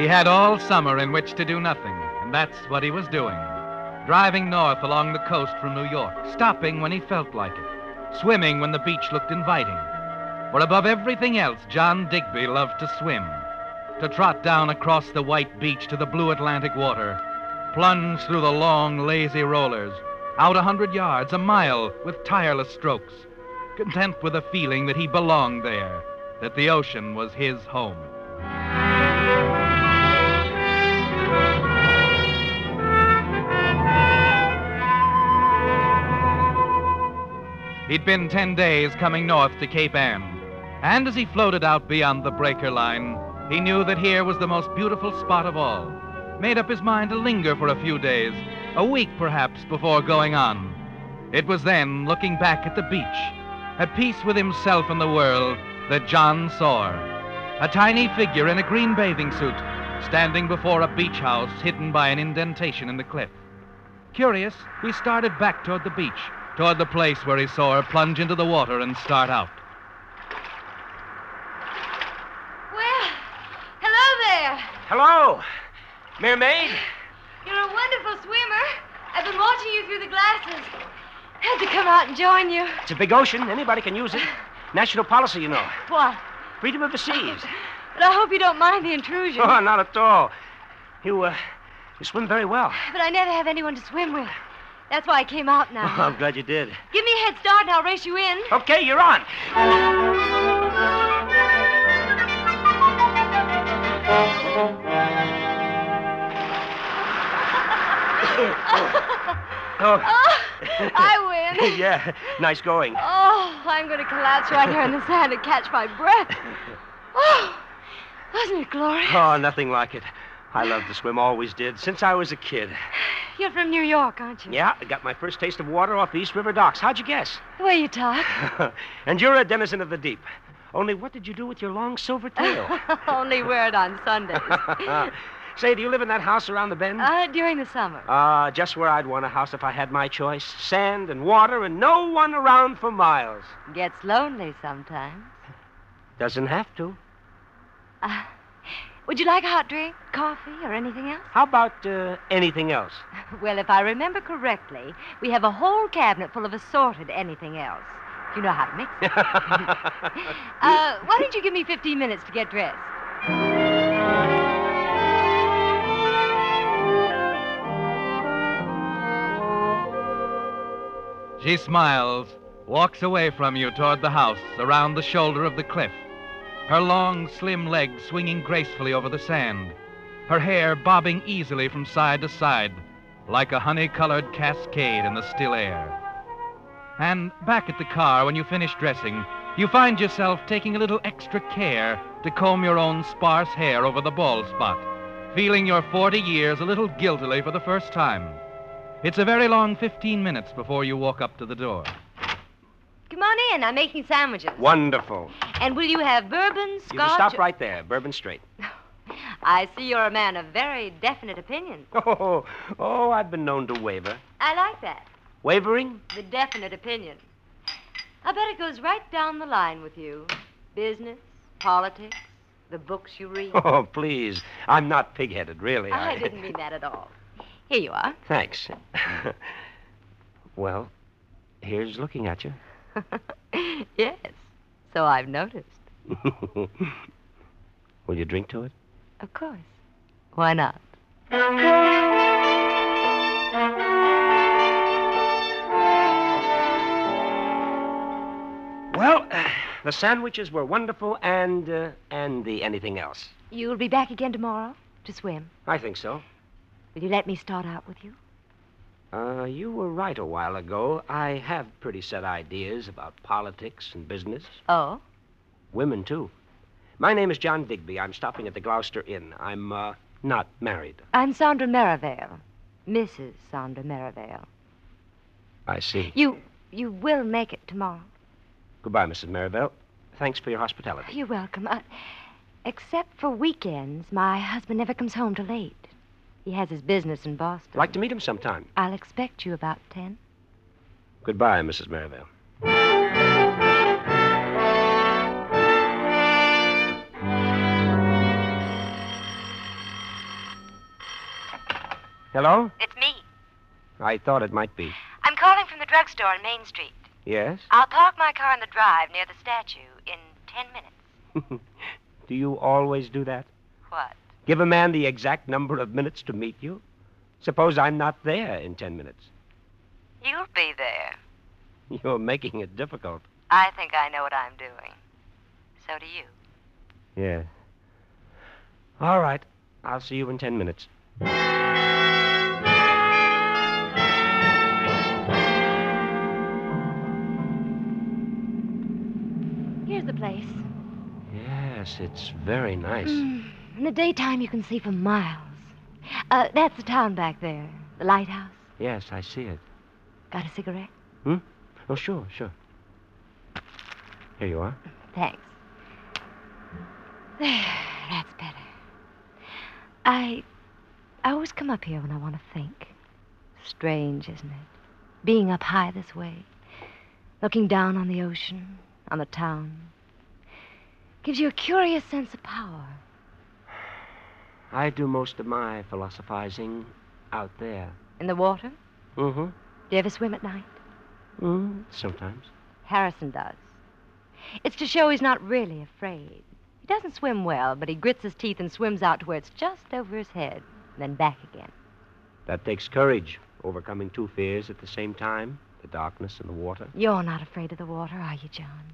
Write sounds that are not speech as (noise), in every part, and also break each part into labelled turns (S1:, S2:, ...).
S1: He had all summer in which to do nothing, and that's what he was doing. Driving north along the coast from New York, stopping when he felt like it, swimming when the beach looked inviting. For above everything else, John Digby loved to swim. To trot down across the white beach to the blue Atlantic water, plunge through the long, lazy rollers, out a hundred yards, a mile, with tireless strokes, content with the feeling that he belonged there, that the ocean was his home. He'd been ten days coming north to Cape Ann, and as he floated out beyond the breaker line, he knew that here was the most beautiful spot of all. Made up his mind to linger for a few days, a week perhaps, before going on. It was then, looking back at the beach, at peace with himself and the world, that John saw a tiny figure in a green bathing suit standing before a beach house hidden by an indentation in the cliff. Curious, he started back toward the beach, toward the place where he saw her plunge into the water and start out.
S2: Well, hello there.
S3: Hello, mermaid.
S2: You're a wonderful swimmer. I've been watching you through the glasses. Had to come out and join you.
S3: It's a big ocean. Anybody can use it. National policy, you know.
S2: What?
S3: Freedom of the seas.
S2: But I hope you don't mind the intrusion.
S3: Oh, not at all. You, uh, you swim very well.
S2: But I never have anyone to swim with. That's why I came out now.
S3: Oh, I'm glad you did.
S2: Give me a head start and I'll race you in.
S3: Okay, you're on. (laughs) Oh,
S2: Oh, I win. (laughs)
S3: yeah, nice going.
S2: Oh, I'm going to collapse right here in the sand and catch my breath. (laughs) Oh, wasn't it glorious?
S3: Oh, nothing like it. I love to swim, always did, since I was a kid.
S2: You're from New York, aren't you?
S3: Yeah, I got my first taste of water off the East River docks. How'd you guess?
S2: The way you talk. (laughs)
S3: and you're a denizen of the deep. Only what did you do with your long silver tail? (laughs)
S2: Only wear it on Sundays. (laughs)
S3: Say, do you live in that house around the bend?
S2: Uh, during the summer.
S3: Ah, just where I'd want a house if I had my choice. Sand and water and no one around for miles.
S2: Gets lonely sometimes.
S3: Doesn't have to.
S2: Uh, would you like a hot drink, coffee, or anything else?
S3: How about uh, anything else? (laughs)
S2: Well, if I remember correctly, we have a whole cabinet full of assorted anything else. You know how to mix it. (laughs) uh, why don't you give me 15 minutes to get dressed?
S1: She smiles, walks away from you toward the house, around the shoulder of the cliff, her long, slim legs swinging gracefully over the sand, her hair bobbing easily from side to side, like a honey colored cascade in the still air. And back at the car, when you finish dressing, You find yourself taking a little extra care to comb your own sparse hair over the bald spot, feeling your 40 years a little guiltily for the first time. It's a very long 15 minutes before you walk up to the door.
S2: Come on in. I'm making sandwiches.
S3: Wonderful.
S2: And will you have bourbon,
S3: You
S2: scotch?
S3: can stop right there, Bourbon Straight. (laughs)
S2: I see you're a man of very definite opinions. (laughs)
S3: Oh, oh, I've been known to waver.
S2: I like that.
S3: Wavering?
S2: The definite opinion. I bet it goes right down the line with you. Business, politics, the books you read. (laughs)
S3: Oh, please. I'm not pig-headed, really.
S2: I didn't mean that at all. Here you are.
S3: Thanks. well, here's looking at you.
S2: yes. So I've noticed. (laughs)
S3: Will you drink to it?
S2: Of course. Why not?
S3: Well, the sandwiches were wonderful, and uh, and the anything else.
S2: You'll be back again tomorrow to swim.
S3: I think so.
S2: Will you let me start out with you?
S3: Uh, you were right a while ago. I have pretty set ideas about politics and business.
S2: Oh?
S3: Women, too. My name is John Digby. I'm stopping at the Gloucester Inn. I'm, uh, not married.
S2: I'm Sandra Merivale. Mrs. Sandra Merivale.
S3: I see.
S2: You you will make it tomorrow.
S3: Goodbye, Mrs. Merivale. Thanks for your hospitality.
S2: You're welcome. Uh, except for weekends, my husband never comes home till late. He has his business in Boston.
S3: Like to meet him sometime.
S2: I'll expect you about ten.
S3: Goodbye, Mrs. Merivale. Hello?
S2: It's me.
S3: I thought it might be.
S2: I'm calling from the drugstore on Main Street.
S3: Yes?
S2: I'll park my car in the drive near the statue in ten minutes. (laughs)
S3: do you always do that?
S2: What?
S3: Give a man the exact number of minutes to meet you? Suppose I'm not there in ten minutes.
S2: You'll be there. (laughs)
S3: You're making it difficult.
S2: I think I know what I'm doing. So do you.
S3: Yes. All right. I'll see you in ten minutes.
S2: Here's the place.
S3: Yes, it's very nice.
S2: Mm, In the daytime, you can see for miles. Uh, that's the town back there. The lighthouse.
S3: Yes, I see it.
S2: Got a cigarette?
S3: Oh, sure, sure. Here you are.
S2: Thanks. There, that's better. I, I always come up here when I want to think. Strange, isn't it? Being up high this way, looking down on the ocean, on the town, gives you a curious sense of power.
S3: I do most of my philosophizing out there.
S2: In the water?
S3: Mm-hmm.
S2: Do you ever swim at night?
S3: Mm, sometimes.
S2: Harrison does. It's to show he's not really afraid. He doesn't swim well, but he grits his teeth and swims out to where it's just over his head, then back again.
S3: That takes courage, overcoming two fears at the same time the darkness and the water.
S2: You're not afraid of the water, are you, John?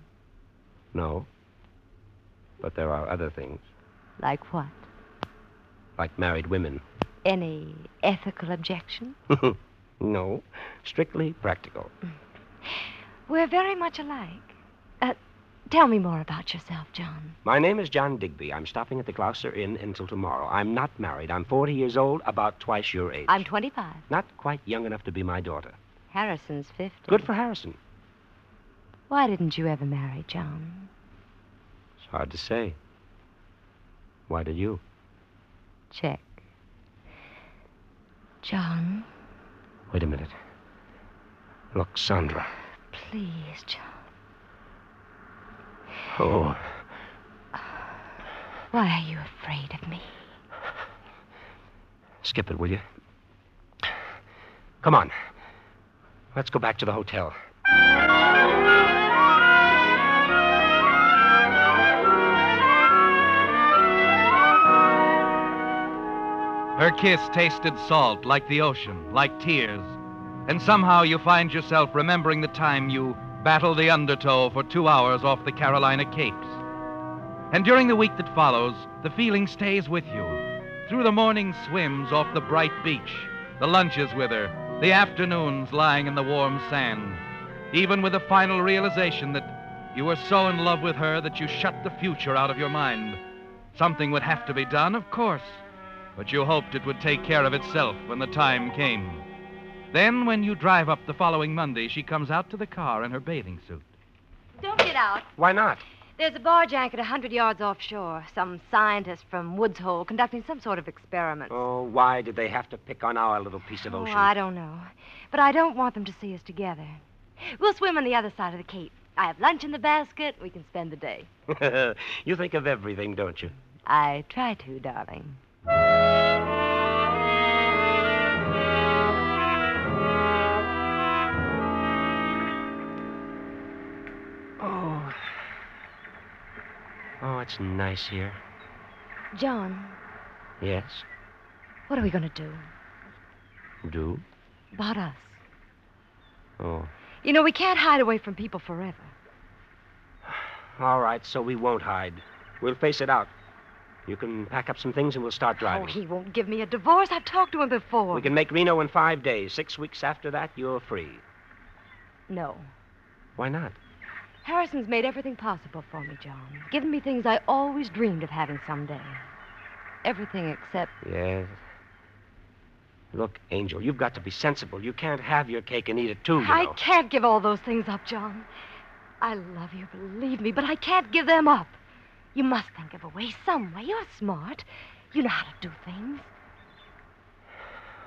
S3: No. But there are other things,
S2: Like what?
S3: Like married women.
S2: Any ethical objection? (laughs)
S3: no, strictly practical.
S2: We're very much alike. Uh, tell me more about yourself, John.
S3: My name is John Digby. I'm stopping at the Gloucester Inn until tomorrow. I'm not married. I'm 40 years old, about twice your age.
S2: I'm 25.
S3: Not quite young enough to be my daughter.
S2: Harrison's 50.
S3: Good for Harrison.
S2: Why didn't you ever marry, John?
S3: It's hard to say. Why did you?
S2: Check. John,
S3: Wait a minute. Look, Sandra.
S2: please, John.
S3: Oh,
S2: Why are you afraid of me?
S3: skip it, will you? Come on. Let's go back to the hotel.
S1: Her kiss tasted salt like the ocean, like tears. And somehow you find yourself remembering the time you battled the undertow for two hours off the Carolina Capes. And during the week that follows, the feeling stays with you. Through the morning swims off the bright beach, the lunches with her, the afternoons lying in the warm sand, even with the final realization that You were so in love with her that you shut the future out of your mind. Something would have to be done, of course, but you hoped it would take care of itself when the time came. Then, when you drive up the following Monday, she comes out to the car in her bathing suit.
S2: Don't get out.
S3: Why not?
S2: There's a barge anchored a hundred yards offshore. Some scientist from Woods Hole conducting some sort of experiment.
S3: Oh, why did they have to pick on our little piece of
S2: Oh,
S3: ocean?
S2: I don't know. But I don't want them to see us together. We'll swim on the other side of the cape. I have lunch in the basket. We can spend the day. (laughs)
S3: you think of everything, don't you?
S2: I try to, darling.
S3: Oh, it's nice here.
S2: John,
S3: Yes.
S2: what are we going to do?
S3: Do?
S2: About us.
S3: Oh.
S2: You know, we can't hide away from people forever. (sighs)
S3: All right, so we won't hide. We'll face it out. You can pack up some things and we'll start driving.
S2: Oh, he won't give me a divorce. I've talked to him before.
S3: We can make Reno in five days. Six weeks after that, you're free.
S2: No.
S3: Why not?
S2: Harrison's made everything possible for me, John. Given me things I always dreamed of having someday. Everything except.
S3: Yes. Look, Angel, you've got to be sensible. You can't have your cake and eat it too, you
S2: I
S3: know.
S2: can't give all those things up, John. I love you, believe me, but I can't give them up. You must think of a way, some way. You're smart. You know how to do things.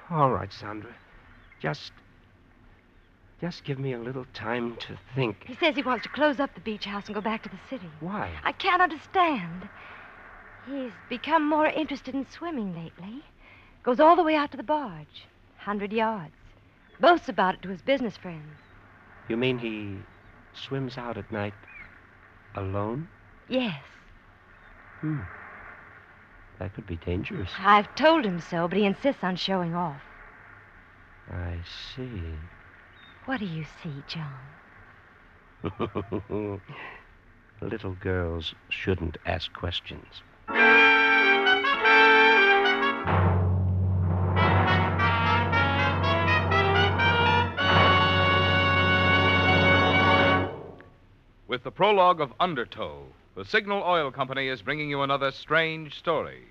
S3: All right, Sandra. Just. Just give me a little time to think.
S2: He says he wants to close up the beach house and go back to the city.
S3: Why?
S2: I can't understand. He's become more interested in swimming lately. Goes all the way out to the barge, hundred yards. Boasts about it to his business friends.
S3: You mean he swims out at night alone?
S2: Yes,
S3: Hmm. That could be dangerous.
S2: I've told him so, but he insists on showing off.
S3: I see.
S2: What do you see, John? (laughs)
S3: Little girls shouldn't ask questions.
S4: With the prologue of Undertow, the Signal Oil Company is bringing you another strange story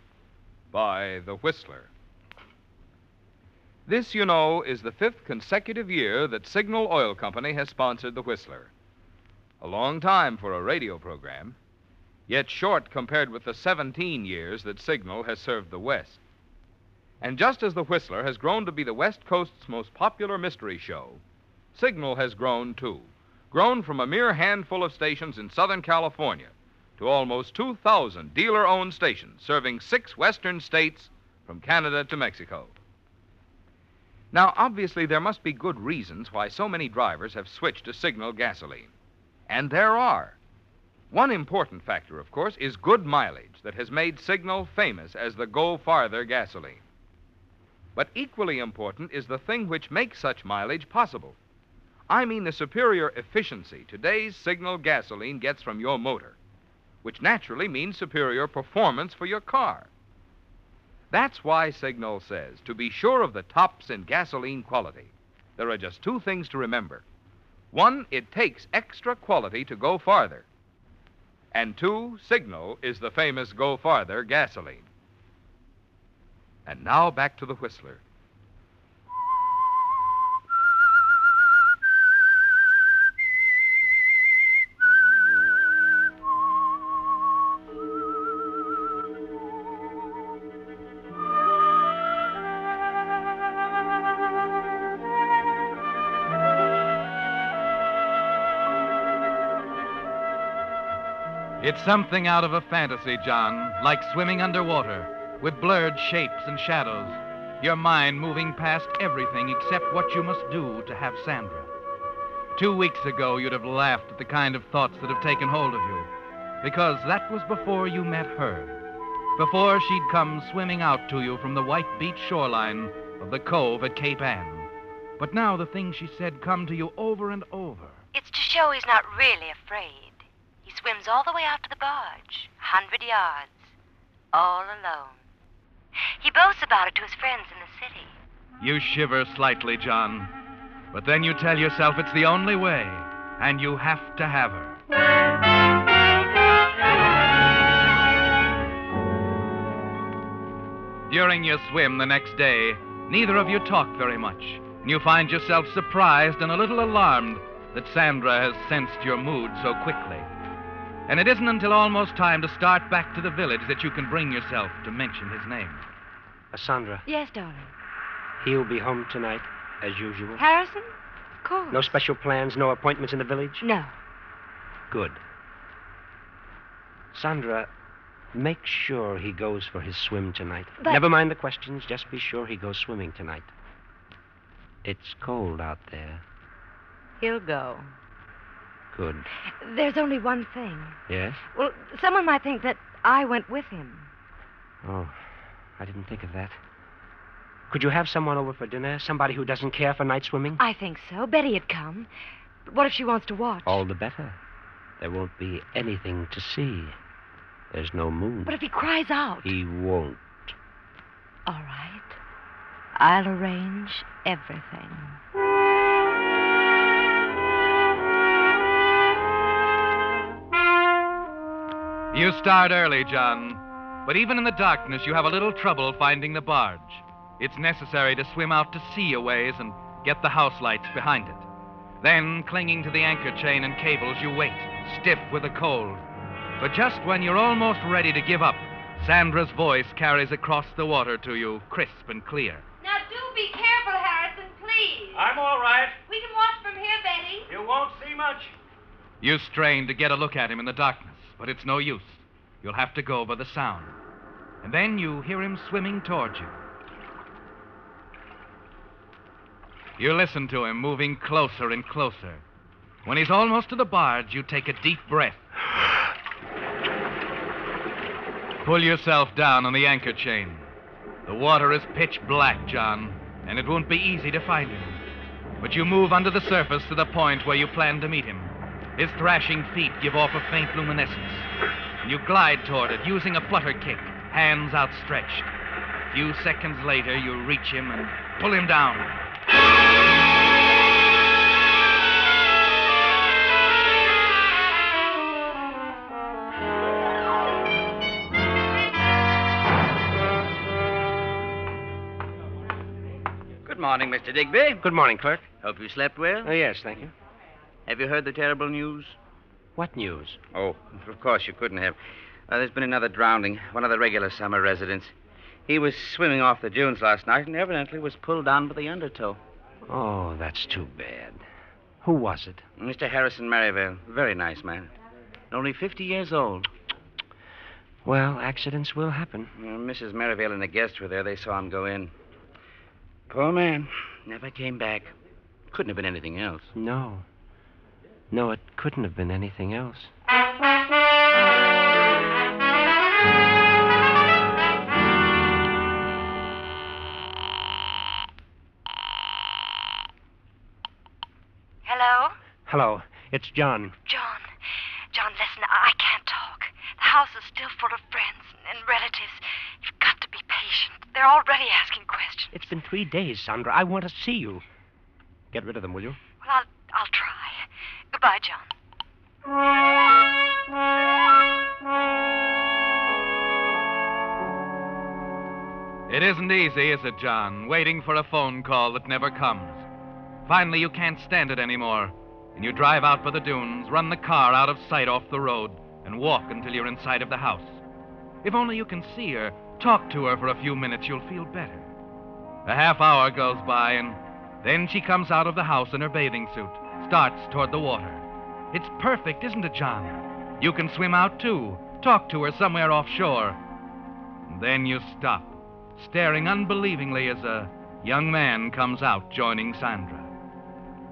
S4: by The Whistler. This, you know, is the fifth consecutive year that Signal Oil Company has sponsored The Whistler. A long time for a radio program, yet short compared with the 17 years that Signal has served the West. And just as The Whistler has grown to be the West Coast's most popular mystery show, Signal has grown too grown from a mere handful of stations in Southern California to almost 2,000 dealer owned stations serving six western states from Canada to Mexico. Now, obviously, there must be good reasons why so many drivers have switched to Signal gasoline. And there are. One important factor, of course, is good mileage that has made Signal famous as the Go Farther gasoline. But equally important is the thing which makes such mileage possible. I mean the superior efficiency today's Signal gasoline gets from your motor, which naturally means superior performance for your car. That's why Signal says to be sure of the tops in gasoline quality, there are just two things to remember. One, it takes extra quality to go farther. And two, Signal is the famous Go Farther gasoline. And now back to the Whistler.
S1: It's something out of a fantasy, John, like swimming underwater, with blurred shapes and shadows, your mind moving past everything except what you must do to have Sandra. Two weeks ago, you'd have laughed at the kind of thoughts that have taken hold of you, because that was before you met her, before she'd come swimming out to you from the white beach shoreline of the cove at Cape Ann. But now the things she said come to you over and over.
S2: It's to show he's not really afraid swims all the way out to the barge, a hundred yards, all alone. He boasts about it to his friends in the city.
S1: You shiver slightly, John, but then you tell yourself it's the only way, and you have to have her. During your swim the next day, neither of you talk very much, and you find yourself surprised and a little alarmed that Sandra has sensed your mood so quickly. And it isn't until almost time to start back to the village that you can bring yourself to mention his name.
S3: Uh, Sandra,
S2: Yes, darling.
S3: he'll be home tonight, as usual.
S2: Harrison? Of course.
S3: No special plans, no appointments in the village?
S2: No.
S3: Good. Sandra, make sure he goes for his swim tonight.
S2: But-
S3: Never mind the questions, just be sure he goes swimming tonight. It's cold out there.
S2: He'll go.
S3: Good.
S2: There's only one thing.
S3: Yes?
S2: Well, someone might think that I went with him.
S3: Oh, I didn't think of that. Could you have someone over for dinner? Somebody who doesn't care for night swimming?
S2: I think so. Betty had come. But what if she wants to watch?
S3: All the better. There won't be anything to see. There's no moon.
S2: But if he cries out?
S3: He won't.
S2: All right. I'll arrange everything.
S1: You start early, John. But even in the darkness, you have a little trouble finding the barge. It's necessary to swim out to sea a ways and get the house lights behind it. Then, clinging to the anchor chain and cables, you wait, stiff with the cold. But just when you're almost ready to give up, Sandra's voice carries across the water to you, crisp and clear.
S5: Now do be careful, Harrison, please.
S6: I'm all right.
S5: We can watch from here, Betty.
S6: You won't see much.
S1: You strain to get a look at him in the darkness, but it's no use. You'll have to go by the sound. And then you hear him swimming towards you. You listen to him moving closer and closer. When he's almost to the barge, you take a deep breath. Pull yourself down on the anchor chain. The water is pitch black, John, and it won't be easy to find him. But you move under the surface to the point where you plan to meet him. His thrashing feet give off a faint luminescence. And you glide toward it, using a flutter kick, hands outstretched. A few seconds later, you reach him and pull him down.
S7: Good morning, Mr. Digby.
S3: Good morning, clerk.
S7: Hope you slept well.
S3: Oh, yes, thank you.
S7: Have you heard the terrible news?
S3: What news?
S7: Oh, of course you couldn't have. Uh, there's been another drowning, one of the regular summer residents. He was swimming off the dunes last night and evidently was pulled down by the undertow.
S3: Oh, that's too bad. Who was it?
S7: Mr. Harrison Merivale, very nice man. Only 50 years old.
S3: Well, accidents will happen.
S7: Uh, Mrs. Merivale and the guests were there. They saw him go in. Poor man. Never came back. Couldn't have been anything else.
S3: No. No, it couldn't have been anything else.
S2: Hello?
S3: Hello, it's John.
S2: John. John, listen, I I can't talk. The house is still full of friends and relatives. You've got to be patient. They're already asking questions.
S3: It's been three days, Sandra. I want to see you. Get rid of them, will you?
S1: Isn't easy, is it, John? Waiting for a phone call that never comes. Finally, you can't stand it anymore, and you drive out by the dunes, run the car out of sight off the road, and walk until you're inside of the house. If only you can see her, talk to her for a few minutes, you'll feel better. A half hour goes by, and then she comes out of the house in her bathing suit, starts toward the water. It's perfect, isn't it, John? You can swim out, too. Talk to her somewhere offshore. And then you stop, staring unbelievingly as a young man comes out joining Sandra.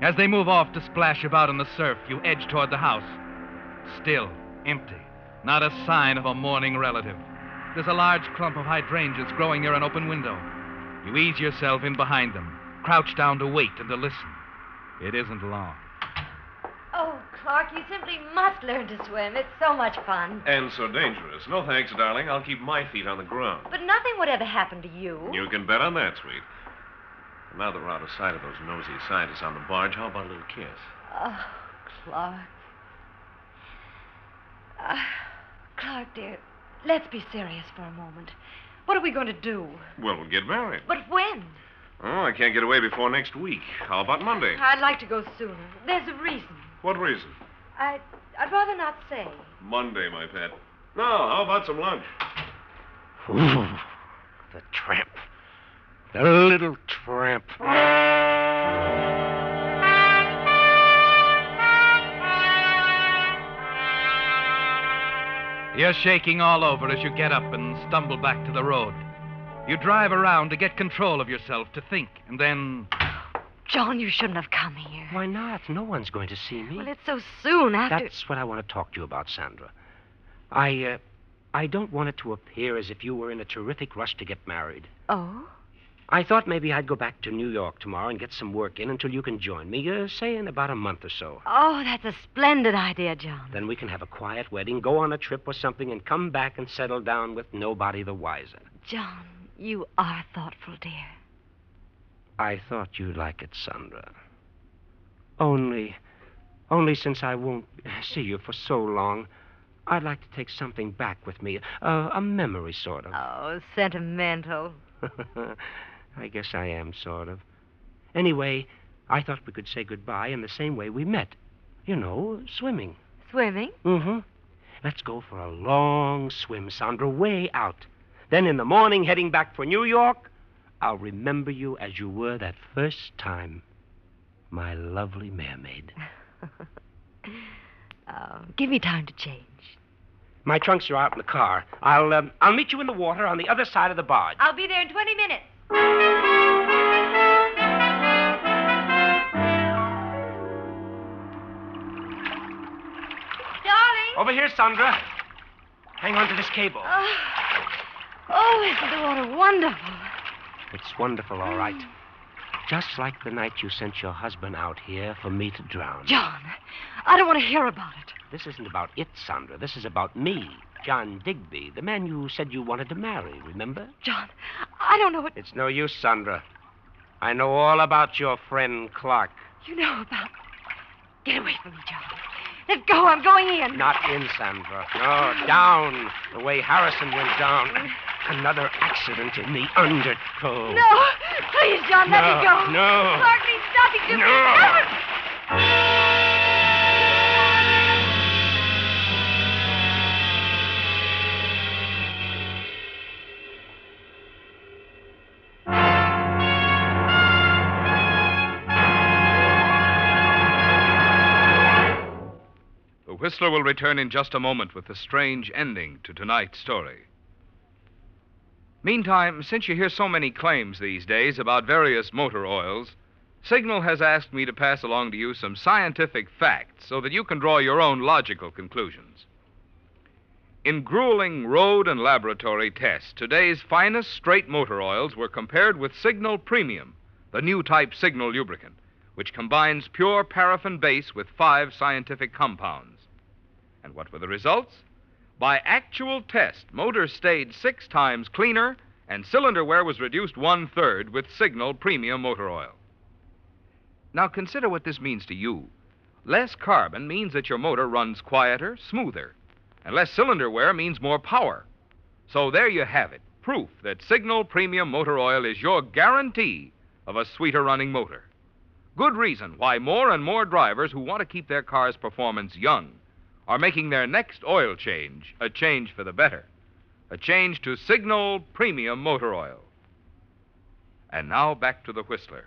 S1: As they move off to splash about in the surf, you edge toward the house. Still, empty. Not a sign of a mourning relative. There's a large clump of hydrangeas growing near an open window. You ease yourself in behind them, crouch down to wait and to listen. It isn't long.
S2: Clark, you simply must learn to swim. It's so much fun.
S6: And so dangerous. No thanks, darling. I'll keep my feet on the ground.
S2: But nothing would ever happen to you.
S6: You can bet on that, sweet. Now that we're out of sight of those nosy scientists on the barge, how about a little kiss?
S2: Oh, Clark. Uh, Clark, dear, let's be serious for a moment.
S5: What are we going to do?
S6: Well, we'll get married.
S5: But when?
S6: Oh, I can't get away before next week. How about Monday?
S5: I'd like to go sooner. There's a reason.
S6: What reason?
S5: I, I'd rather not say.
S6: Monday, my pet. Now, how about some lunch?
S3: Ooh, the tramp. The little tramp.
S1: You're shaking all over as you get up and stumble back to the road. You drive around to get control of yourself, to think, and then.
S2: John, you shouldn't have come here.
S3: Why not? No one's going to see me.
S2: Well, it's so soon after.
S3: That's what I want to talk to you about, Sandra. I, uh, I don't want it to appear as if you were in a terrific rush to get married.
S2: Oh?
S3: I thought maybe I'd go back to New York tomorrow and get some work in until you can join me, uh, say in about a month or so.
S2: Oh, that's a splendid idea, John.
S3: Then we can have a quiet wedding, go on a trip or something, and come back and settle down with nobody the wiser.
S2: John, you are thoughtful, dear.
S3: I thought you'd like it, Sandra. Only, only since I won't see you for so long, I'd like to take something back with me, uh, a memory, sort of.
S2: Oh, sentimental. (laughs)
S3: I guess I am, sort of. Anyway, I thought we could say goodbye in the same way we met. You know, swimming.
S2: Swimming?
S3: Mm-hmm. Let's go for a long swim, Sandra, way out. Then in the morning, heading back for New York, I'll remember you as you were that first time. My lovely mermaid.
S2: Oh, (laughs) give me time to change.
S3: My trunks are out in the car. I'll um, I'll meet you in the water on the other side of the barge.
S5: I'll be there in 20 minutes. Darling.
S3: Over here, Sandra. Hang on to this cable.
S2: Oh, oh isn't the water wonderful?
S3: It's wonderful, all right. Just like the night you sent your husband out here for me to drown.
S2: John, I don't want to hear about it.
S3: This isn't about it, Sandra. This is about me, John Digby, the man you said you wanted to marry, remember?
S2: John, I don't know what
S3: It's no use, Sandra. I know all about your friend Clark.
S2: you know about. Get away from me, John. Let go. I'm going in.
S3: Not in, Sandra. No, down, the way Harrison went down. Another accident in the undertow.
S2: No, please, John, let
S3: No,
S2: me go.
S3: no.
S2: Clark, please stop it. You
S3: No.
S4: The Whistler will return in just a moment with the strange ending to tonight's story. Meantime, since you hear so many claims these days about various motor oils, Signal has asked me to pass along to you some scientific facts so that you can draw your own logical conclusions. In grueling road and laboratory tests, today's finest straight motor oils were compared with Signal Premium, the new type Signal lubricant, which combines pure paraffin base with five scientific compounds. And what were the results? By actual test, motors stayed six times cleaner, and cylinder wear was reduced one third with Signal Premium Motor Oil. Now consider what this means to you. Less carbon means that your motor runs quieter, smoother, and less cylinder wear means more power. So there you have it proof that Signal Premium Motor Oil is your guarantee of a sweeter running motor. Good reason why more and more drivers who want to keep their car's performance young are making their next oil change a change for the better, a change to Signal Premium Motor Oil. And now back to the Whistler.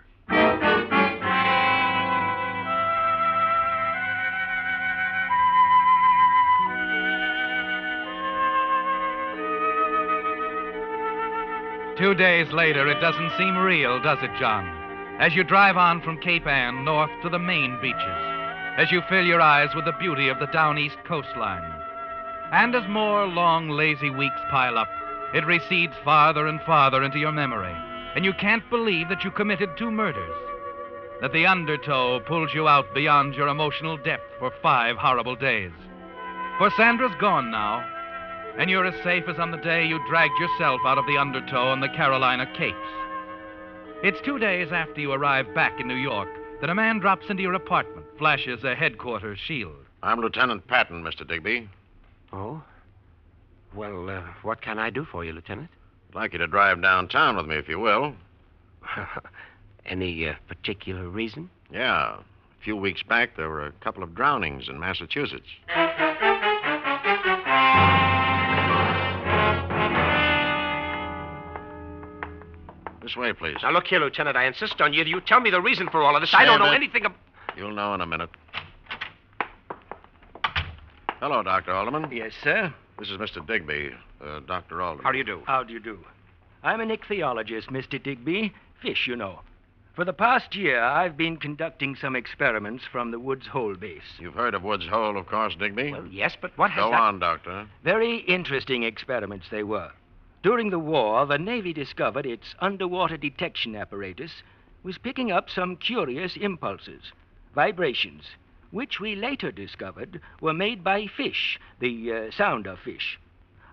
S1: Two days later, it doesn't seem real, does it, John? As you drive on from Cape Ann north to the Maine beaches, as you fill your eyes with the beauty of the down east coastline. And as more long, lazy weeks pile up, it recedes farther and farther into your memory, and you can't believe that you committed two murders. That the undertow pulls you out beyond your emotional depth for five horrible days. For Sandra's gone now, and you're as safe as on the day you dragged yourself out of the undertow on the Carolina Capes. It's two days after you arrive back in New York that a man drops into your apartment, flashes a headquarters shield.
S6: I'm Lieutenant Patton, Mr. Digby.
S3: Oh? Well, uh, what can I do for you, Lieutenant?
S6: I'd like you to drive downtown with me, if you will. (laughs)
S3: Any uh, particular reason?
S6: Yeah. A few weeks back, there were a couple of drownings in Massachusetts. This way, please.
S3: Now, look here, Lieutenant. I insist on you. You tell me the reason for all of this. I don't know
S6: Sandra.
S3: anything about.
S6: You'll know in a minute. Hello, Dr. Alderman.
S8: Yes, sir.
S6: This is Mr. Digby, uh, Dr. Alderman.
S3: How do you do?
S8: How do you do? I'm an ichthyologist, Mr. Digby. Fish, you know. For the past year, I've been conducting some experiments from the Woods Hole base.
S6: You've heard of Woods Hole, of course, Digby?
S3: Well, yes, but what has
S6: Go
S3: that...
S6: on, Doctor.
S8: Very interesting experiments they were. During the war, the Navy discovered its underwater detection apparatus was picking up some curious impulses, vibrations, which we later discovered were made by fish, the uh, sound of fish.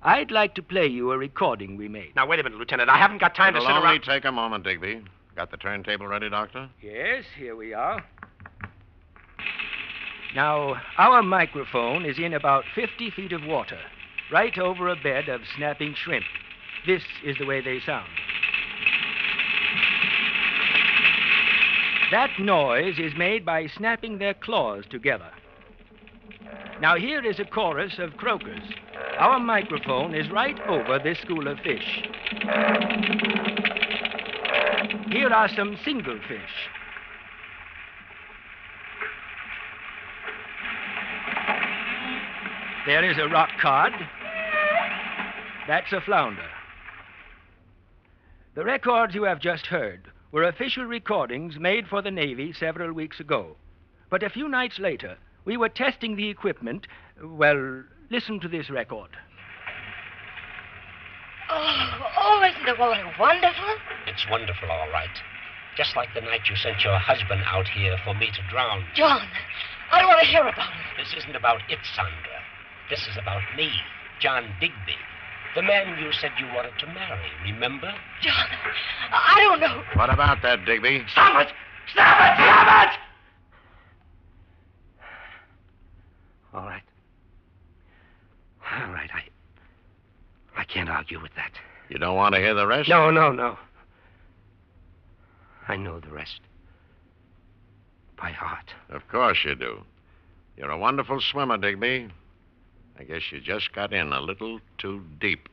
S8: I'd like to play you a recording we made.
S3: Now, wait a minute, Lieutenant. I haven't got time
S6: It'll
S3: to sit
S6: only
S3: around.
S6: take a moment, Digby. Got the turntable ready, Doctor?
S8: Yes, here we are. Now, our microphone is in about 50 feet of water, right over a bed of snapping shrimp. This is the way they sound. That noise is made by snapping their claws together. Now, here is a chorus of croakers. Our microphone is right over this school of fish. Here are some single fish. There is a rock cod. That's a flounder. The records you have just heard were official recordings made for the Navy several weeks ago. But a few nights later, we were testing the equipment. Well, listen to this record.
S5: Oh, oh, isn't the water wonderful?
S9: It's wonderful, all right. Just like the night you sent your husband out here for me to drown.
S5: John, I don't want to hear about it.
S9: This isn't about it, Sandra. This is about me, John Digby. The man you said you wanted to marry, remember?
S5: John, I don't know.
S6: What about that, Digby?
S3: Stop it! Stop it! Stop it! All right. All right, I. I can't argue with that.
S6: You don't want to hear the rest?
S3: No, no, no. I know the rest. By heart.
S6: Of course you do. You're a wonderful swimmer, Digby. I guess you just got in a little too deep.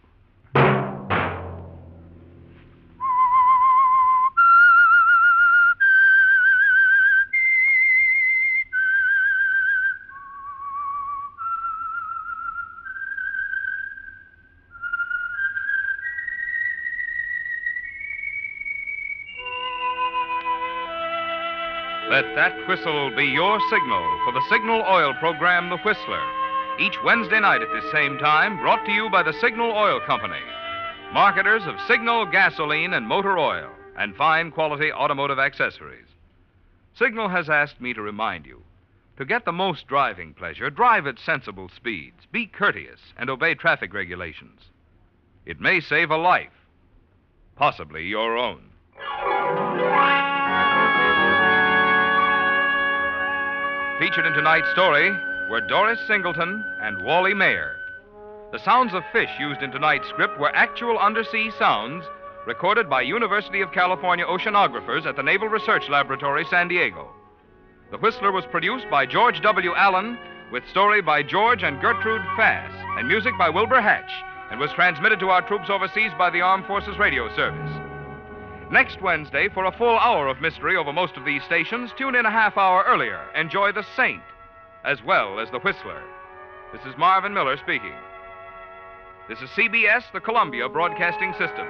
S4: Let that whistle be your signal for the Signal Oil program, The Whistler. Each Wednesday night at this same time, brought to you by the Signal Oil Company, marketers of Signal gasoline and motor oil, and fine quality automotive accessories. Signal has asked me to remind you to get the most driving pleasure, drive at sensible speeds, be courteous, and obey traffic regulations. It may save a life, possibly your own. Featured in tonight's story were Doris Singleton and Wally Maher. The sounds of fish used in tonight's script were actual undersea sounds recorded by University of California oceanographers at the Naval Research Laboratory, San Diego. The Whistler was produced by George W. Allen, with story by George and Gertrude Fass, and music by Wilbur Hatch, and was transmitted to our troops overseas by the Armed Forces Radio Service. Next Wednesday, for a full hour of mystery over most of these stations, tune in a half hour earlier. Enjoy The Saint as well as The Whistler. This is Marvin Miller speaking. This is CBS, the Columbia Broadcasting System.